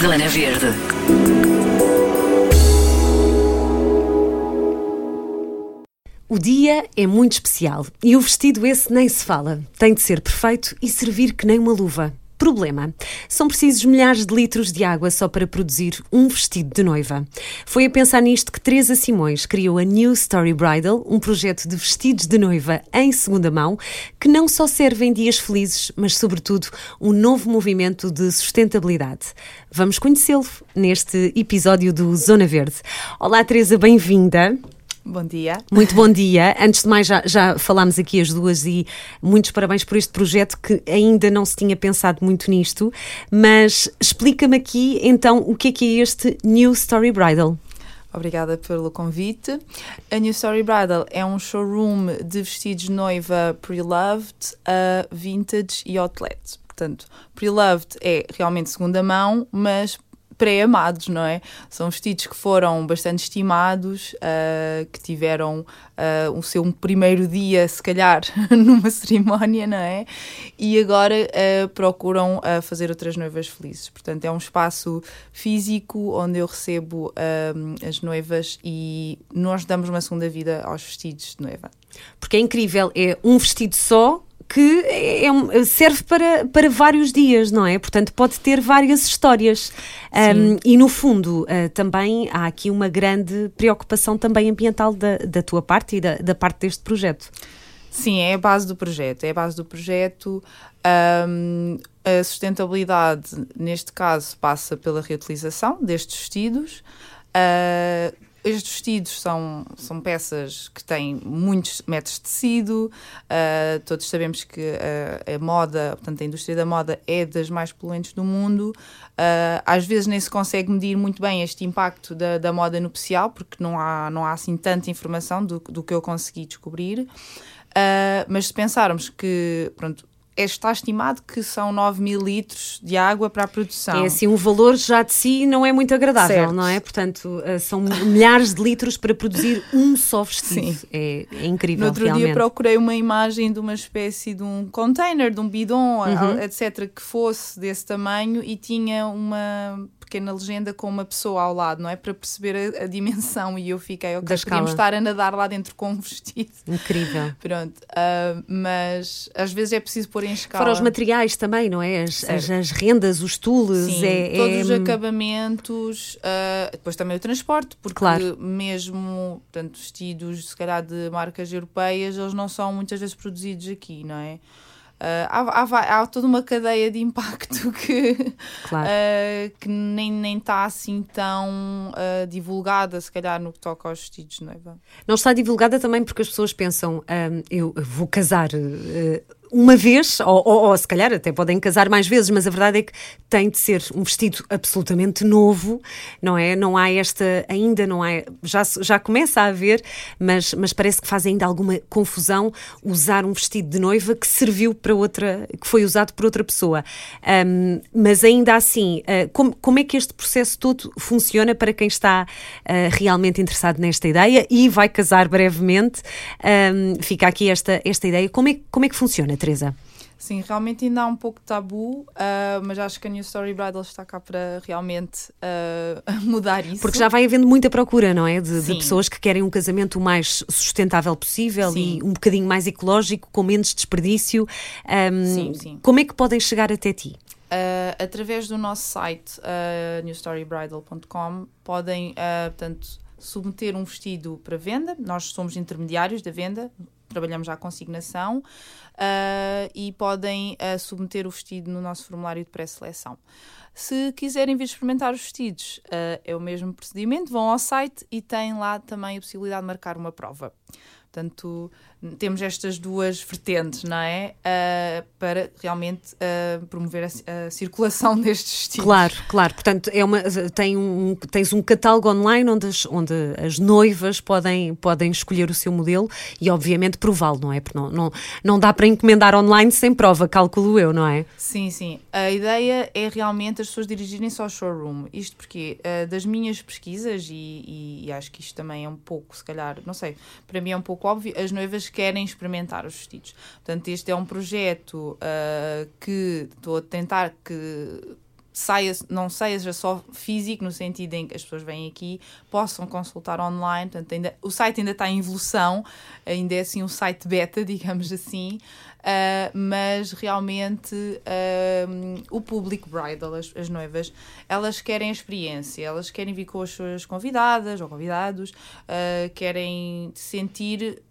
Zona Verde. O dia é muito especial e o vestido esse nem se fala. Tem de ser perfeito e servir que nem uma luva. Problema: são precisos milhares de litros de água só para produzir um vestido de noiva. Foi a pensar nisto que Teresa Simões criou a New Story Bridal, um projeto de vestidos de noiva em segunda mão, que não só serve em dias felizes, mas, sobretudo, um novo movimento de sustentabilidade. Vamos conhecê-lo neste episódio do Zona Verde. Olá, Teresa, bem-vinda. Bom dia. Muito bom dia. Antes de mais, já, já falámos aqui as duas e muitos parabéns por este projeto que ainda não se tinha pensado muito nisto. Mas explica-me aqui então o que é que é este New Story Bridal. Obrigada pelo convite. A New Story Bridal é um showroom de vestidos de noiva pre-loved, uh, vintage e outlet. Portanto, pre-loved é realmente segunda mão, mas pré-amados, não é? São vestidos que foram bastante estimados, uh, que tiveram uh, o seu primeiro dia, se calhar, numa cerimónia, não é? E agora uh, procuram fazer outras noivas felizes. Portanto, é um espaço físico onde eu recebo as noivas e nós damos uma segunda vida aos vestidos de noiva. Porque é incrível, é um vestido só que é, serve para, para vários dias, não é? Portanto, pode ter várias histórias. Um, e no fundo, uh, também há aqui uma grande preocupação também ambiental da, da tua parte e da, da parte deste projeto. Sim, é a base do projeto. É a base do projeto. Um, a sustentabilidade, neste caso, passa pela reutilização destes vestidos. Uh, estes vestidos são, são peças que têm muitos metros de tecido, uh, todos sabemos que uh, a moda, portanto, a indústria da moda é das mais poluentes do mundo. Uh, às vezes nem se consegue medir muito bem este impacto da, da moda nupcial, porque não há, não há assim tanta informação do, do que eu consegui descobrir. mas se pensarmos que pronto, está estimado que são 9 mil litros de água para a produção. É assim, um valor já de si não é muito agradável, certo. não é? Portanto, eh, são milhares de litros para produzir um só vestido. Sim. É, é incrível, No outro realmente. dia procurei uma imagem de uma espécie de um container, de um bidon, uhum. etc., que fosse desse tamanho e tinha uma pequena legenda com uma pessoa ao lado, não é? Para perceber a, a dimensão e eu fiquei, ok, podíamos estar a nadar lá dentro com um vestido. Incrível. Pronto, uh, mas às vezes é preciso pôr em escala. Fora os materiais também, não é? As, as, as rendas, os tules. Sim, é, todos é... os acabamentos, uh, depois também o transporte, porque claro. mesmo portanto, vestidos, se calhar, de marcas europeias, eles não são muitas vezes produzidos aqui, não é? Uh, há, há, há, toda uma cadeia de impacto que, claro. uh, que nem está assim tão uh, divulgada, se calhar, no que toca aos vestidos de noiva. Não está divulgada também porque as pessoas pensam, um, eu vou casar uma vez, ou, ou, ou, se calhar até podem casar mais vezes, mas a verdade é que tem de ser um vestido absolutamente novo, não é? Não há esta, ainda não há, já, já começa a haver, mas, mas parece que faz ainda alguma confusão usar um vestido de noiva que serviu para outra, que foi usado por outra pessoa. Um, mas ainda assim, uh, como, como é que este processo todo funciona para quem está uh, realmente interessado nesta ideia e vai casar brevemente? Um, fica aqui esta, esta ideia. Como é, como é que funciona? Teresa? Sim, realmente ainda há um pouco de tabu, uh, mas acho que a New Story Bridal está cá para realmente uh, mudar isso. Porque já vai havendo muita procura, não é? De, de, pessoas que querem um casamento o mais sustentável possível sim. e um bocadinho mais ecológico, com menos desperdício. Um, sim, sim. Como é que podem chegar até ti? Uh, através do nosso site, newstorybridal.com, podem, portanto, submeter um vestido para venda. Nós somos intermediários da venda, trabalhamos à consignação uh, e podem uh, submeter o vestido no nosso formulário de pré-seleção. Se quiserem vir experimentar os vestidos, uh, é o mesmo procedimento, vão ao site e têm lá também a possibilidade de marcar uma prova. Portanto, temos estas duas vertentes, não é? Uh, para realmente uh, promover a, a, circulação destes estilos. Claro, claro. Portanto, é uma, tem um, tens um catálogo online onde as, onde as noivas podem, podem escolher o seu modelo e, obviamente, prová-lo, não é? Porque não, não, não dá para encomendar online sem prova, calculo eu, não é? Sim, sim. A ideia é realmente as pessoas dirigirem-se ao showroom. Isto porque, uh, das minhas pesquisas, e, e, e acho que isto também é um pouco, se calhar, não sei, para mim é um pouco óbvio, as noivas querem experimentar os vestidos. Portanto, este é um projeto uh, que estou a tentar que saia, não seja só físico, no sentido em que as pessoas vêm aqui, possam consultar online. Portanto, ainda, o site ainda está em evolução, ainda é assim um site beta, digamos assim, uh, mas realmente uh, o público bridal, as, as, noivas, elas querem experiência, elas querem vir com as suas convidadas ou convidados, uh, querem sentir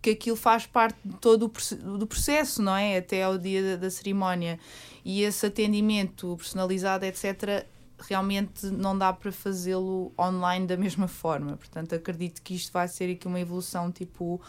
que aquilo faz parte de todo o do processo, não é? Até ao dia da, da cerimónia. E esse atendimento personalizado, etc., realmente não dá para fazê-lo online da mesma forma. Portanto, acredito que isto vai ser aqui uma evolução tipo.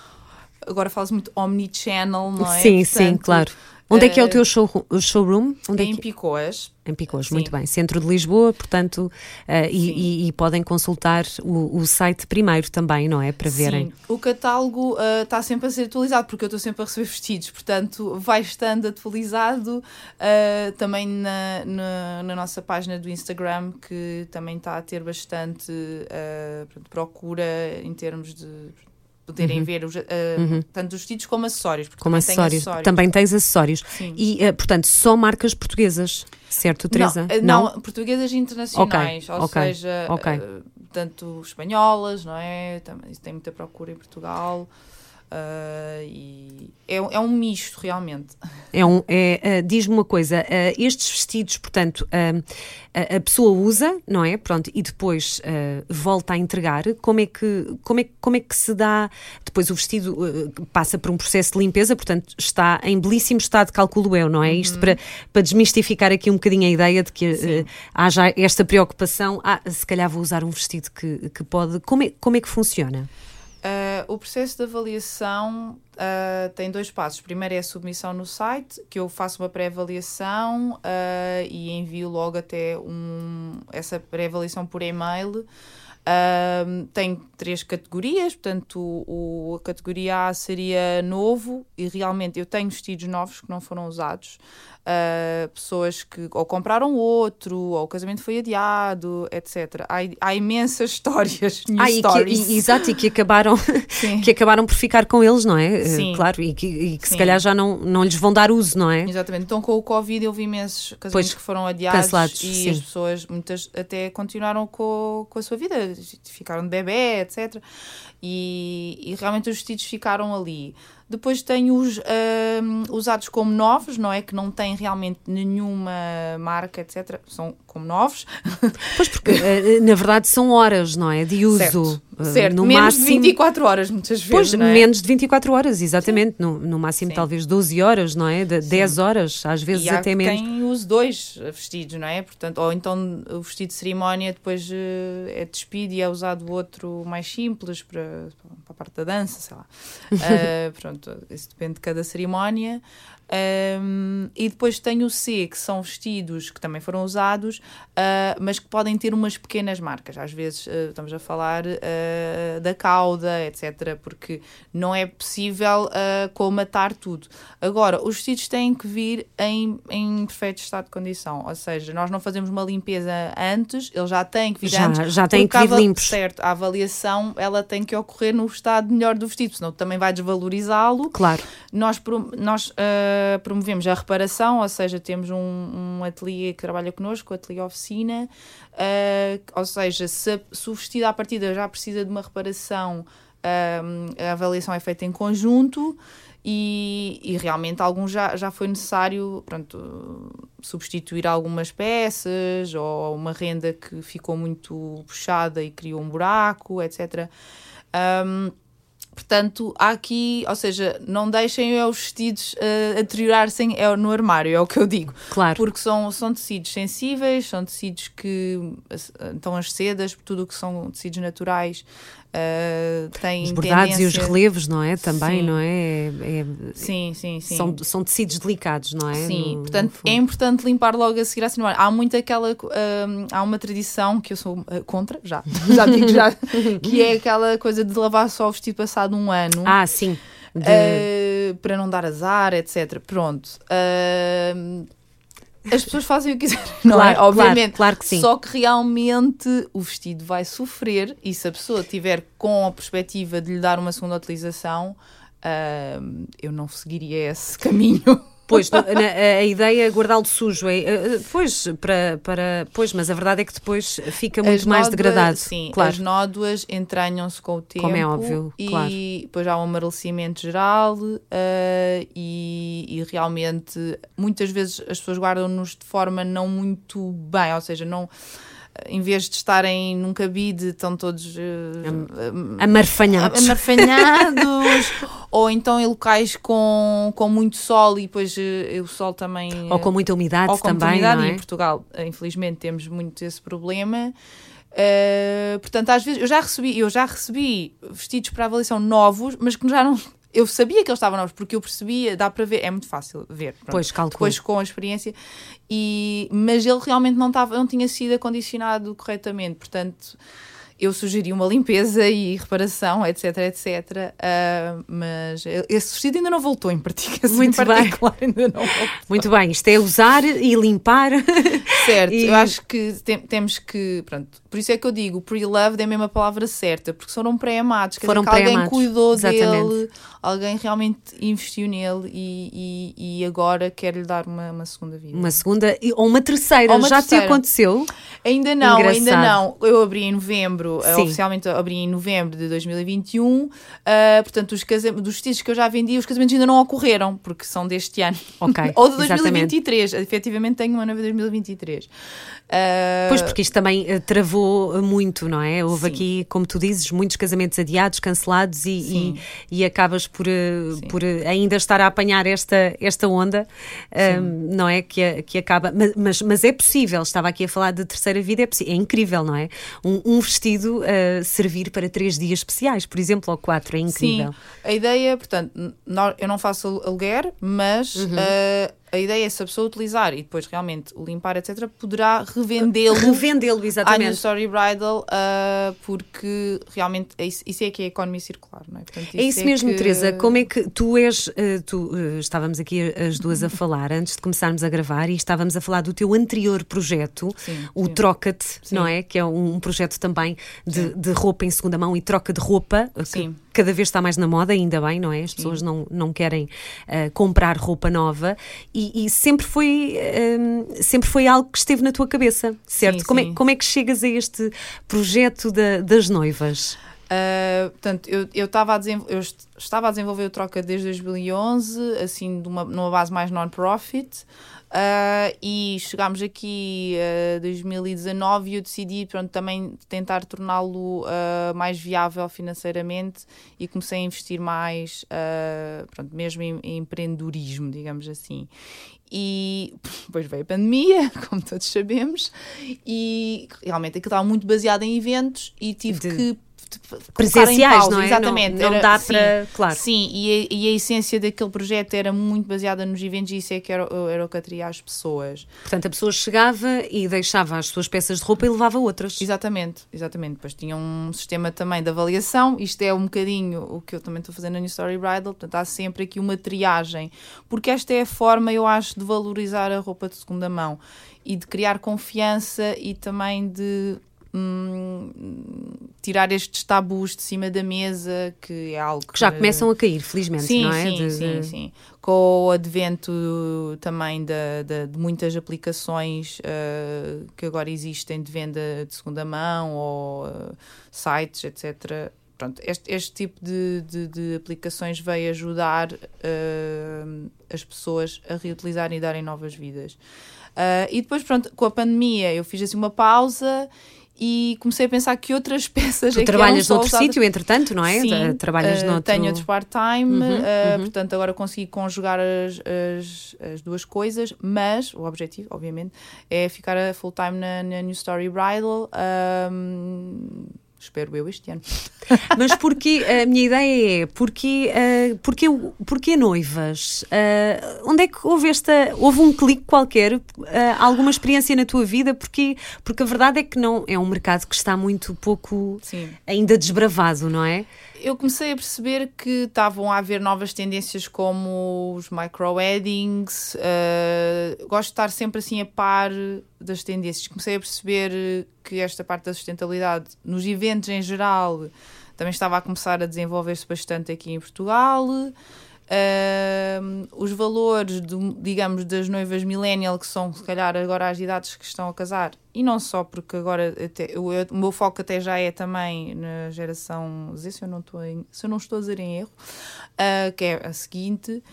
Agora fala-se muito omnichannel, não é? Sim, Portanto, sim, claro. Onde é que é o teu show, showroom? Onde em é que... Picoas. Em Picoas, Sim. muito bem. Centro de Lisboa, portanto, uh, e, e, e, podem consultar o, o, site primeiro também, não é? Para verem. Sim, o catálogo uh, está sempre a ser atualizado, porque eu estou sempre a receber vestidos, portanto, vai estando atualizado uh, também na, na, na, nossa página do Instagram, que também está a ter bastante procura em termos de poderem uhum. ver os, uh, uhum. tanto os vestidos como acessórios. Como acessórios. acessórios. Também tens acessórios. Sim. E, uh, portanto, só marcas portuguesas, certo, Teresa? Não, uh, não? não, portuguesas internacionais, okay. ou okay. seja, okay. tanto espanholas, não é? Também, tem muita procura em Portugal. Uh, e é, é um misto realmente. É um, é, uh, Diz-me uma coisa: uh, estes vestidos, portanto, a, a, pessoa usa, não é? Pronto, e depois volta a entregar. Como é, que, como, é, como é que se dá? Depois o vestido passa por um processo de limpeza, portanto, está em belíssimo estado, calculo eu, não é? Isto uhum. para, para desmistificar aqui um bocadinho a ideia de que haja esta preocupação. Ah, se calhar vou usar um vestido que, que pode. Como é, como é que funciona? Uh, o processo de avaliação uh, tem dois passos. Primeiro é a submissão no site, que eu faço uma pré-avaliação uh, e envio logo até um, essa pré-avaliação por e-mail. Tem três categorias, portanto, o, a categoria A seria novo, e realmente eu tenho vestidos novos que não foram usados uh, pessoas que ou compraram outro, ou o casamento foi adiado, etc. Há, há imensas histórias, news ah, stories. Que, e, exato, e que acabaram, que acabaram por ficar com eles, não é? Eh, Sim. Claro, e que, e que se calhar já não, não lhes vão dar uso, não é? Exatamente. Então com o Covid eu vi imensos casamentos pois, que foram adiados cancelados, e sim. as pessoas, muitas até continuaram com, com a sua vida, ficaram de bebê, etc. E, e realmente os vestidos ficaram ali. Depois tem os uh, usados como novos, não é? Que não têm realmente nenhuma marca, etc. São como novos. Pois, porque uh, na verdade são horas, não é? De uso. Certo, uh, certo. no menos máximo... de 24 horas, muitas vezes. Pois, é? menos de 24 horas, exatamente. No, no máximo, Sim. talvez 12 horas, não é? De, 10 horas, às vezes e até menos. Quem usa dois vestidos, não é? Portanto, ou então o vestido de cerimónia depois é despido e é usado outro mais simples para, para a parte da dança, sei lá. pronto pronto, isso depende de cada cerimónia. Um, e depois tem o C, que são vestidos que também foram usados, uh, mas que podem ter umas pequenas marcas. Às vezes uh, estamos a falar uh, da cauda, etc., porque não é possível colmatar tudo. Agora, os vestidos têm que vir em, em perfeito estado de condição, ou seja, nós não fazemos uma limpeza antes, eles já têm que vir já, antes. Já têm que vir limpos. Certo, a avaliação ela tem que ocorrer no estado melhor do vestido, senão também vai desvalorizá-lo. Claro. Nós, nós promovemos a reparação, ou seja, temos um, um ateliê que trabalha connosco, o ateliê oficina, uh, ou seja, se, se o vestido à partida já precisa de uma reparação, uh, a avaliação é feita em conjunto e, e, realmente algum já, já foi necessário pronto, substituir algumas peças ou uma renda que ficou muito puxada e criou um buraco, etc. Um, Portanto, há aqui, ou seja, não deixem os vestidos uh, deteriorar-se é no armário, é o que eu digo. Claro. Porque são, são tecidos sensíveis, são tecidos que. Então, as sedas, tudo o que são tecidos naturais, Uh, tem os bordados tendência... e os relevos, não é? Também, sim. não é? é? Sim, sim, sim. São, são tecidos delicados, não é? Sim, no, portanto no é importante limpar logo a seguir a cerimónia. Há muito aquela. Uh, há uma tradição que eu sou uh, contra, já, já digo já, que é aquela coisa de lavar só o vestido passado um ano. Ah, sim. De... para não dar azar, etc. Pronto. Uh, as pessoas fazem o que quiserem, não é? claro, é? Obviamente. Claro, claro, que sim. Só que realmente o vestido vai sofrer e se a pessoa tiver com a perspectiva de lhe dar uma segunda utilização, uh, eu não seguiria esse caminho. Pois, a, a ideia é guardá-lo sujo. É, pois, para, para, pois, mas a verdade é que depois fica muito As mais nódoas- degradado. Sim, claro. as nódoas entranham-se com o tempo. Como é óbvio, e claro. depois há um amarelecimento geral eh, e, e realmente muitas vezes as pessoas guardam-nos de forma não muito bem, ou seja, não em vez de estarem num cabide estão todos eh, Amarfanhados. amarfanhados ou então em locais com, com muito sol e depois eh, o sol também Ou com muita umidade ou com também, umidade, não e é? em Portugal, infelizmente, temos muito esse problema. Eh, portanto, às vezes eu já recebi, eu já recebi vestidos para avaliação novos, mas que já não. Eu sabia que eles estavam novos, porque eu percebia, dá para ver, é muito fácil ver. pronto. Pois, calculo. Depois com a experiência, e, mas ele realmente não, estava, não tinha sido acondicionado corretamente, portanto eu sugeri uma limpeza e reparação, etc, etc. ah, mas esse vestido ainda não voltou em particular. Muito em bem. particular, ainda não voltou. Muito bem, isto é usar e limpar. Certo, E- eu acho que tem- temos que. Pronto, por isso é que eu digo: pre-loved é a palavra certa, porque foram pré-amados, Foram dizer, que alguém pré-amados, cuidou exatamente. dele, alguém realmente investiu nele e, e, e agora quer lhe dar uma, uma segunda vida. Uma segunda ou uma terceira. Ou uma Já terceira. te aconteceu? Ainda não, ainda Engraçado. não. Eu abri em novembro, eh, Sim. oficialmente abri em novembro de 2021. ah, portanto, os casam- dos vestidos que eu já vendi, os casamentos ainda não ocorreram, porque são deste ano. Ok, Ou de exatamente. 2023. Efetivamente tenho uma noiva de 2023. Ah, Pois, porque isto também eh, travou eh, muito, não é? Houve Sim. aqui, como tu dizes, muitos casamentos adiados, cancelados e, e, e acabas por, eh, por ainda estar a apanhar esta, esta onda, não é? Que, que acaba. Mas, mas, mas é possível, estava aqui a falar de terceira vida, é, é incrível, não é? Um, um vestido eh, servir para três dias especiais, por exemplo, ou quatro, é incrível. Sim, a ideia, portanto, eu não faço al- aluguer, mas Uhum. ah, a ideia é se a pessoa utilizar e depois realmente o limpar, etc., poderá revendê-lo Revendê-lo, à New exatamente. Story Bridal, ah, porque realmente é isso, isso é que é a economia circular, não é? Portanto, É isso mesmo, que- Teresa. Como é que tu és? eh, tu, eh, estávamos aqui as duas a falar antes de começarmos a gravar e estávamos a falar do teu anterior projeto, Sim, o. Troca-te, não é? Que é um, projeto também de, de roupa em segunda mão e troca de roupa, que Sim. Cada vez está mais na moda, ainda bem, não é? As pessoas não, não querem eh, comprar roupa nova e, e sempre, foi, eh, sempre foi algo que esteve na tua cabeça, certo? Sim, como, É, sim. como é que chegas a este projeto da- das noivas? Uh, portanto, eu, eu, estava a eu est- estava a desenvolver o Troca desde 2011, assim, de uma, numa base mais non-profit. Uh, e chegámos aqui a 2019 e eu decidi pronto, também tentar torná-lo uh, mais viável financeiramente e comecei a investir mais, uh, pronto, mesmo em, em empreendedorismo, digamos assim. E depois veio a pandemia, como todos sabemos, e realmente aquilo estava muito baseado em eventos e tive De- que Presenciais, pausa, não é? Exatamente. Não, não era- dá sim, para. Claro. Sim, e a, e a essência daquele projeto era muito baseada nos eventos e isso é que era, era o que atraía as pessoas. Portanto, a pessoa chegava e deixava as suas peças de roupa e levava outras. Exatamente, exatamente. Depois tinha um sistema também de avaliação. Isto é um bocadinho o que eu também estou fazendo na New Story Bridal. Portanto, há sempre aqui uma triagem. Porque esta é a forma, eu acho, de valorizar a roupa de segunda mão e de criar confiança e também de hum, tirar estes tabus de cima da mesa, que é algo que Que já começam a cair, felizmente, Sim, não é? sim, De- sim, de- sim. Com o advento também da- da- de muitas aplicações eh, que agora existem de venda de segunda mão ou eh, sites, etc. Pronto, este, este tipo de, de- de aplicações veio ajudar eh, as pessoas a reutilizarem e darem novas vidas. Eh, e depois, pronto, com a pandemia eu fiz assim uma pausa e comecei a pensar que outras peças Tu é que eram trabalhas só noutro sítio, entretanto, não é? Sim, Trabalhas eh, noutro... tenho outros part-time, Uhum, eh, uhum. portanto agora consegui conjugar as, as, as duas coisas, mas o objetivo, obviamente, é ficar a full-time na, na New Story Bridal. ahm, espero eu este ano. Mas porquê, a minha ideia é, porquê, uh, porquê, porquê noivas? Uh, onde é que houve esta, houve um clique qualquer, uh, alguma experiência na tua vida? Porque, porque a verdade é que não, é um mercado que está muito pouco Sim. ainda desbravado, não é? Eu comecei a perceber que estavam a haver novas tendências como os micro-weddings. eh, gosto de estar sempre assim a par das tendências. Comecei a perceber que esta parte da sustentabilidade nos eventos em geral também estava a começar a desenvolver-se bastante aqui em Portugal. Uh, os valores, digamos, das noivas millennial, que são se calhar agora as idades que estão a casar, e não só, porque agora até, eu, eu, o meu foco até já é também na geração Z, se eu não estou, em, se eu não estou a dizer em erro, uh, que é a seguinte.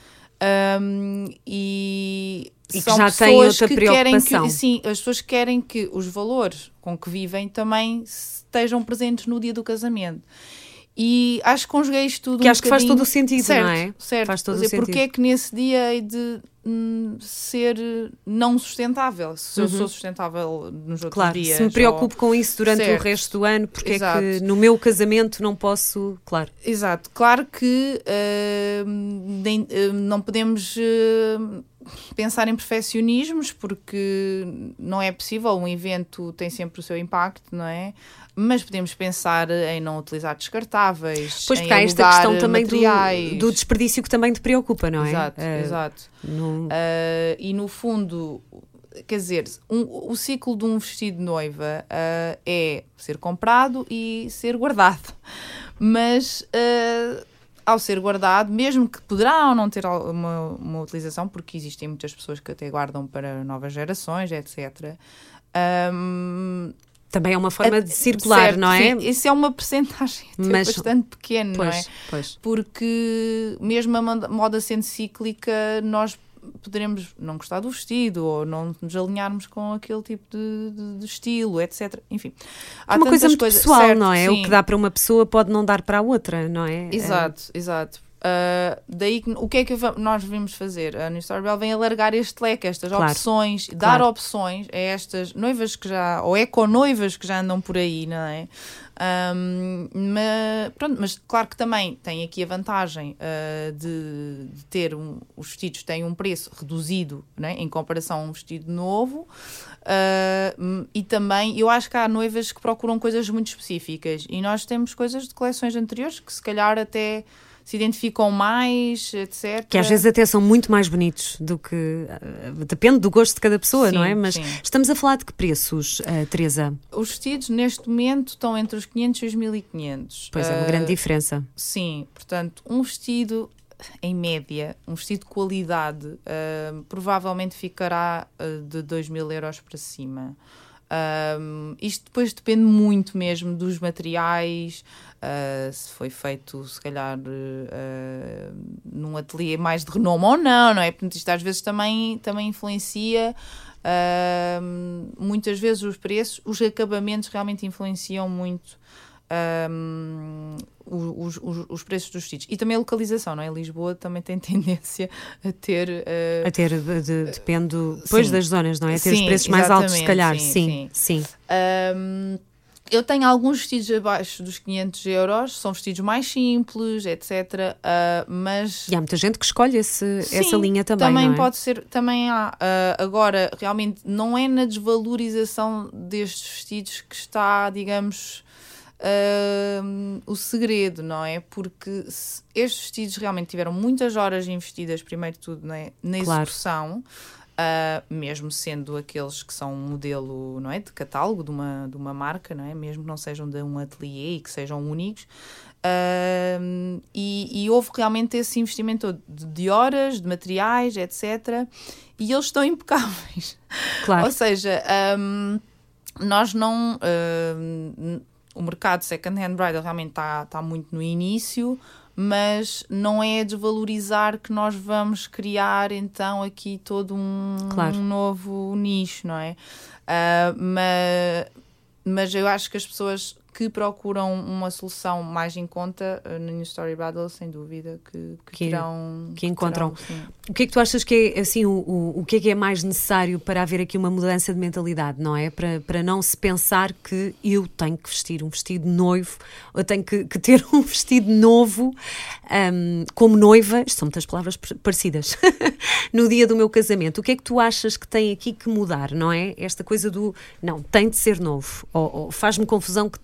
Um, e, e que já tem outra que preocupação. Que, sim, as pessoas querem que os valores com que vivem também estejam presentes no dia do casamento. E acho que conjuguei isto tudo. Que um acho que faz todo o sentido, certo, não é? Certo, faz todo dizer, o sentido. Porque é que nesse dia de hum, ser não sustentável? Se uhum. eu sou sustentável nos outros claro, dias. Se me preocupo ou... com isso durante certo. o resto do ano, porque Exato. é que no meu casamento não posso. Claro. Exato. Claro que uh, nem, uh, não podemos. Uh, pensar em perfeccionismos porque não é possível, um evento tem sempre o seu impacto, não é? Mas podemos pensar em não utilizar descartáveis. Pois porque há esta questão também do, do, desperdício que também te preocupa, não é? Exato, uh, exato. Uh, e no fundo, quer dizer, um, o ciclo de um vestido de noiva uh, é ser comprado e ser guardado. Mas ao ser guardado, mesmo que poderá ou não ter uma, uma utilização, porque existem muitas pessoas que até guardam para novas gerações, etc. Um, também é uma forma de circular, certo, não é? Sim, isso é uma percentagem Mas, bastante pequena, pois, não é? Pois. Porque mesmo a moda sendo cíclica, nós poderemos não gostar do vestido ou não nos alinharmos com aquele tipo de, de, de estilo, etc. Enfim, há é uma coisa muito coisas, pessoal, certo, não é? Sim. O que dá para uma pessoa pode não dar para a outra, não é? Exato, é. exato. Uh, daí o que é que nós devemos fazer? A New Story Bell vem alargar este leque, estas claro, opções, claro. dar opções a estas noivas que já, ou eco-noivas que já andam por aí, não é? Um, mas, pronto, mas claro que também tem aqui a vantagem uh, de, de, ter um, os vestidos têm um preço reduzido né, em comparação a um vestido novo. Uh, e também eu acho que há noivas que procuram coisas muito específicas e nós temos coisas de coleções anteriores que se calhar até se identificam mais, etc. Que às vezes até são muito mais bonitos do que. Uh, depende do gosto de cada pessoa, sim, não é? Mas sim. estamos a falar de que preços, uh, Teresa? Os vestidos neste momento estão entre os 500 e os 1500. Pois é, uma grande diferença. Sim, portanto, um vestido em média, um vestido de qualidade uh, provavelmente ficará uh, de 2 mil euros para cima. Um, isto depois depende muito mesmo dos materiais, uh, se foi feito, se calhar, uh, num ateliê mais de renome ou não, não é? Portanto, isto às vezes também, também influencia. Uh, muitas vezes os preços, os acabamentos realmente influenciam muito um, os, os, os, preços dos vestidos. E também a localização, não é? Lisboa também tem tendência a ter. Uh, a ter, de, de, depende depois sim. das zonas, não é? A ter sim, os preços mais altos, se calhar. Sim. Sim, sim. sim. Um, eu tenho alguns vestidos abaixo dos 500 euros, são vestidos mais simples, etc. Uh, mas. E há muita gente que escolhe esse, Sim, essa linha também. Também é? pode ser, também há. Uh, agora, realmente, não é na desvalorização destes vestidos que está, digamos. Uh, o segredo, não é? Porque estes vestidos realmente tiveram muitas horas investidas, primeiro de tudo, é? na execução. Claro. Uh, mesmo sendo aqueles que são um modelo não é, de catálogo de uma, de uma marca, não é? mesmo que não sejam de um ateliê e que sejam únicos. Uh, e, e, houve realmente esse investimento de, de, horas, de materiais, etc. E eles estão impecáveis. Claro. Ou seja, um, nós não. Uh, o mercado second-hand bridal realmente está tá muito no início, mas não é desvalorizar que nós vamos criar então aqui todo um, claro. um novo nicho, não é? Uh, mas, mas eu acho que as pessoas que procuram uma solução mais em conta uh, no Story Battle, sem dúvida, que, que, que, terão, que encontram. Terão, o que é que tu achas que é assim o, o, o que é que é mais necessário para haver aqui uma mudança de mentalidade, não é? Para, para não se pensar que eu tenho que vestir um vestido noivo, eu tenho que, que ter um vestido novo um, como noiva, isto são muitas palavras parecidas, no dia do meu casamento. O que é que tu achas que tem aqui que mudar, não é? Esta coisa do não, tem de ser novo, ou, ou faz-me confusão que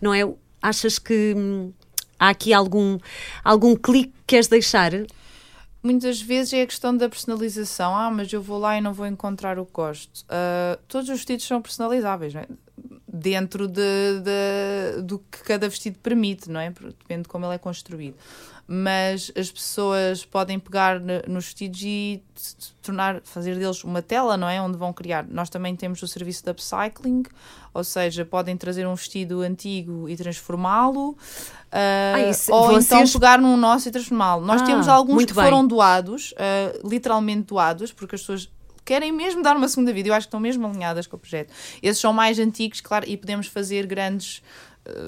não é? Achas que hum, há aqui algum, algum clique que queres deixar? Muitas vezes é a questão da personalização. Ah, mas eu vou lá e não vou encontrar o que gosto. Uh, todos os vestidos são personalizáveis, não é? dentro de, de, do que cada vestido permite, não é? Depende de como ele é construído. Mas as pessoas podem pegar nos vestidos e tornar, fazer deles uma tela, não é? Onde vão criar. Nós também temos o serviço de upcycling, ou seja, podem trazer um vestido antigo e transformá-lo, uh, ah, ou vocês... então pegar num nosso e transformá-lo. Nós ah, temos alguns que bem. foram doados, uh, literalmente doados, porque as pessoas querem mesmo dar uma segunda vida. Eu acho que estão mesmo alinhadas com o projeto. Esses são mais antigos, claro, e podemos fazer grandes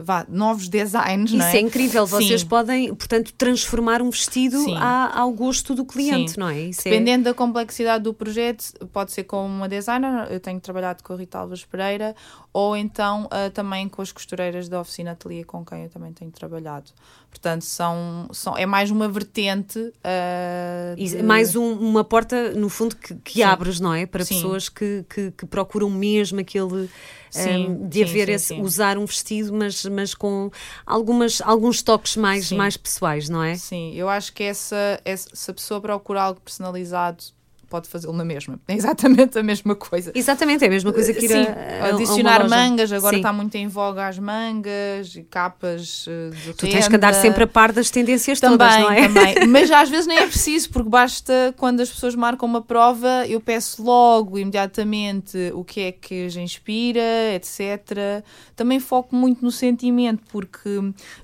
vá, novos designs. Isso não é? é incrível, vocês Sim. podem, portanto, transformar um vestido à, ao gosto do cliente, Sim. não é? Isso é Dependendo é... da complexidade do projeto, pode ser com uma designer, eu tenho trabalhado com a Rita Alves Pereira, ou então uh, também com as costureiras da oficina Ateliê, com quem eu também tenho trabalhado. Portanto, são, são, é mais uma vertente. Uh, de... Mais um, uma porta, no fundo, que, que abres, não é? Para sim. pessoas que, que, que, procuram mesmo aquele. Sim, um, de sim, haver esse, usar um vestido, mas, mas com algumas, alguns toques mais, mais pessoais, não é? Sim, eu acho que essa, essa, se a pessoa procura algo personalizado pode fazê-lo na mesma. É exatamente a mesma coisa. Exatamente, é a mesma coisa que ir Sim, a, a, adicionar a mangas, agora Sim. está muito em voga as mangas e capas eh, de Tu tens que andar sempre a par das tendências também, todas, não é? Também, mas às vezes nem é preciso, porque basta quando as pessoas marcam uma prova, eu peço logo, imediatamente, o que é que as inspira, etc. Também foco muito no sentimento, porque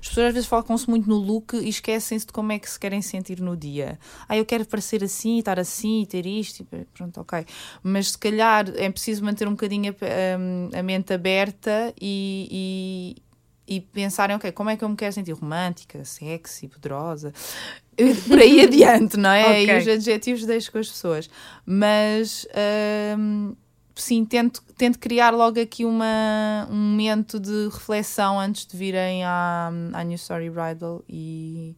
as pessoas às vezes focam-se muito no look e esquecem-se de como é que se querem sentir no dia. Ah, eu quero parecer assim, estar assim, ter isto, pronto, ok. Mas se calhar é preciso manter um bocadinho a, hum, a mente aberta e, e, e, pensarem, ok, como é que eu me quero sentir? Romântica, sexy, poderosa, por aí adiante, não é? okay. E os adjetivos deixo com as pessoas. Mas. Hum, sim, tento, tento criar logo aqui uma, um momento de reflexão antes de virem à, à New Story Bridal e,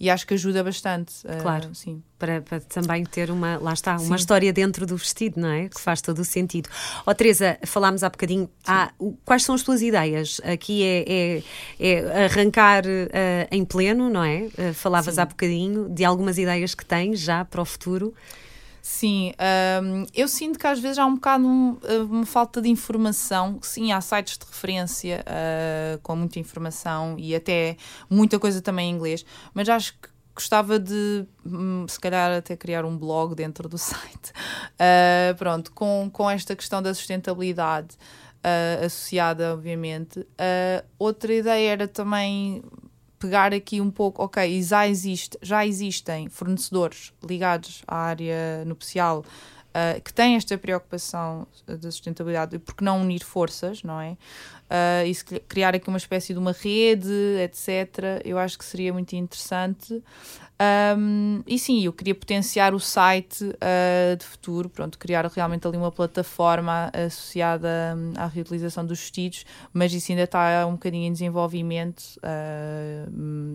e acho que ajuda bastante. Eh, claro, uh, sim. Para, para, também ter uma, lá está, uma sim. história dentro do vestido, não é? Que faz todo o sentido. Ó oh, Teresa, falámos há bocadinho, ah, quais são as tuas ideias? Aqui é, é, é arrancar uh, em pleno, não é? Uh, falavas sim. há bocadinho de algumas ideias que tens já para o futuro. Sim, um, eu sinto que às vezes há um bocado um, uma falta de informação. Sim, há sites de referência uh, com muita informação e até muita coisa também em inglês, mas acho que gostava de, hum, se calhar, até criar um blog dentro do site. Uh, pronto, com, com esta questão da sustentabilidade uh, associada, obviamente. outra ideia era também pegar aqui um pouco, ok, já, existe, já existem fornecedores ligados à área nupcial uh, que têm esta preocupação da sustentabilidade e por que não unir forças, não é? Uh, e se criar aqui uma espécie de uma rede, etc., eu acho que seria muito interessante. Um, e sim, eu queria potenciar o site uh, de futuro, pronto, criar realmente ali uma plataforma associada um, à reutilização dos vestidos, mas isso ainda está um bocadinho em desenvolvimento. Uh,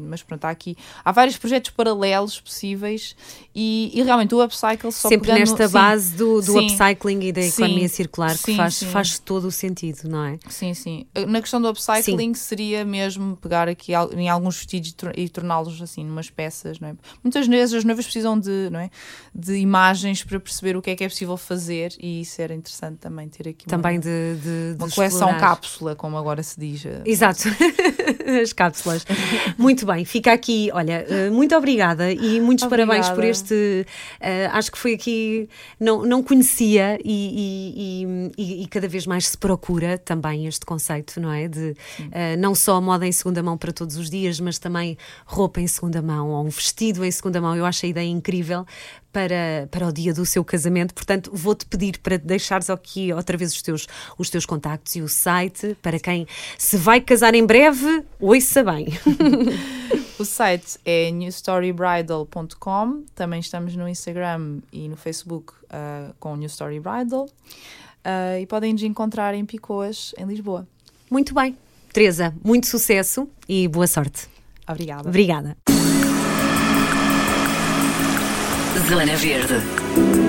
mas pronto, há aqui há vários projetos paralelos possíveis e, e realmente o upcycle só Sempre pegando, nesta sim, base do, do sim, upcycling e da sim, economia circular que faz, faz todo o sentido, não é? Sim, sim. Na questão do upcycling seria mesmo pegar aqui em alguns vestidos e torná-los assim, numas peças, não é? Muitas vezes as noivas precisam de, não é? de imagens para perceber o que é que é possível fazer e isso era interessante também ter aqui também uma, de, de, uma coleção explorar. cápsula, como agora se diz. Eh, Exato, as cápsulas. muito bem, fica aqui, olha, eh, muito obrigada e muitos obrigada. parabéns por este. Uh, acho que foi aqui, não, não conhecia e, e, e, e, cada vez mais se procura também este conceito, não é? De uh, não só moda em segunda mão para todos os dias, mas também roupa em segunda mão ou um vestido vestido em segunda mão. Eu acho a ideia incrível para, para o dia do seu casamento. Portanto, vou-te pedir para deixares aqui outra vez os teus, os teus contactos e o site para quem se vai casar em breve, ouça bem. o site é newstorybridal.com. Também estamos no Instagram e no Facebook uh, com New Story Bridal. Uh, e podem nos encontrar em Picoas, em Lisboa. Muito bem. Teresa, muito sucesso e boa sorte. Obrigada. Obrigada. Zona Verde.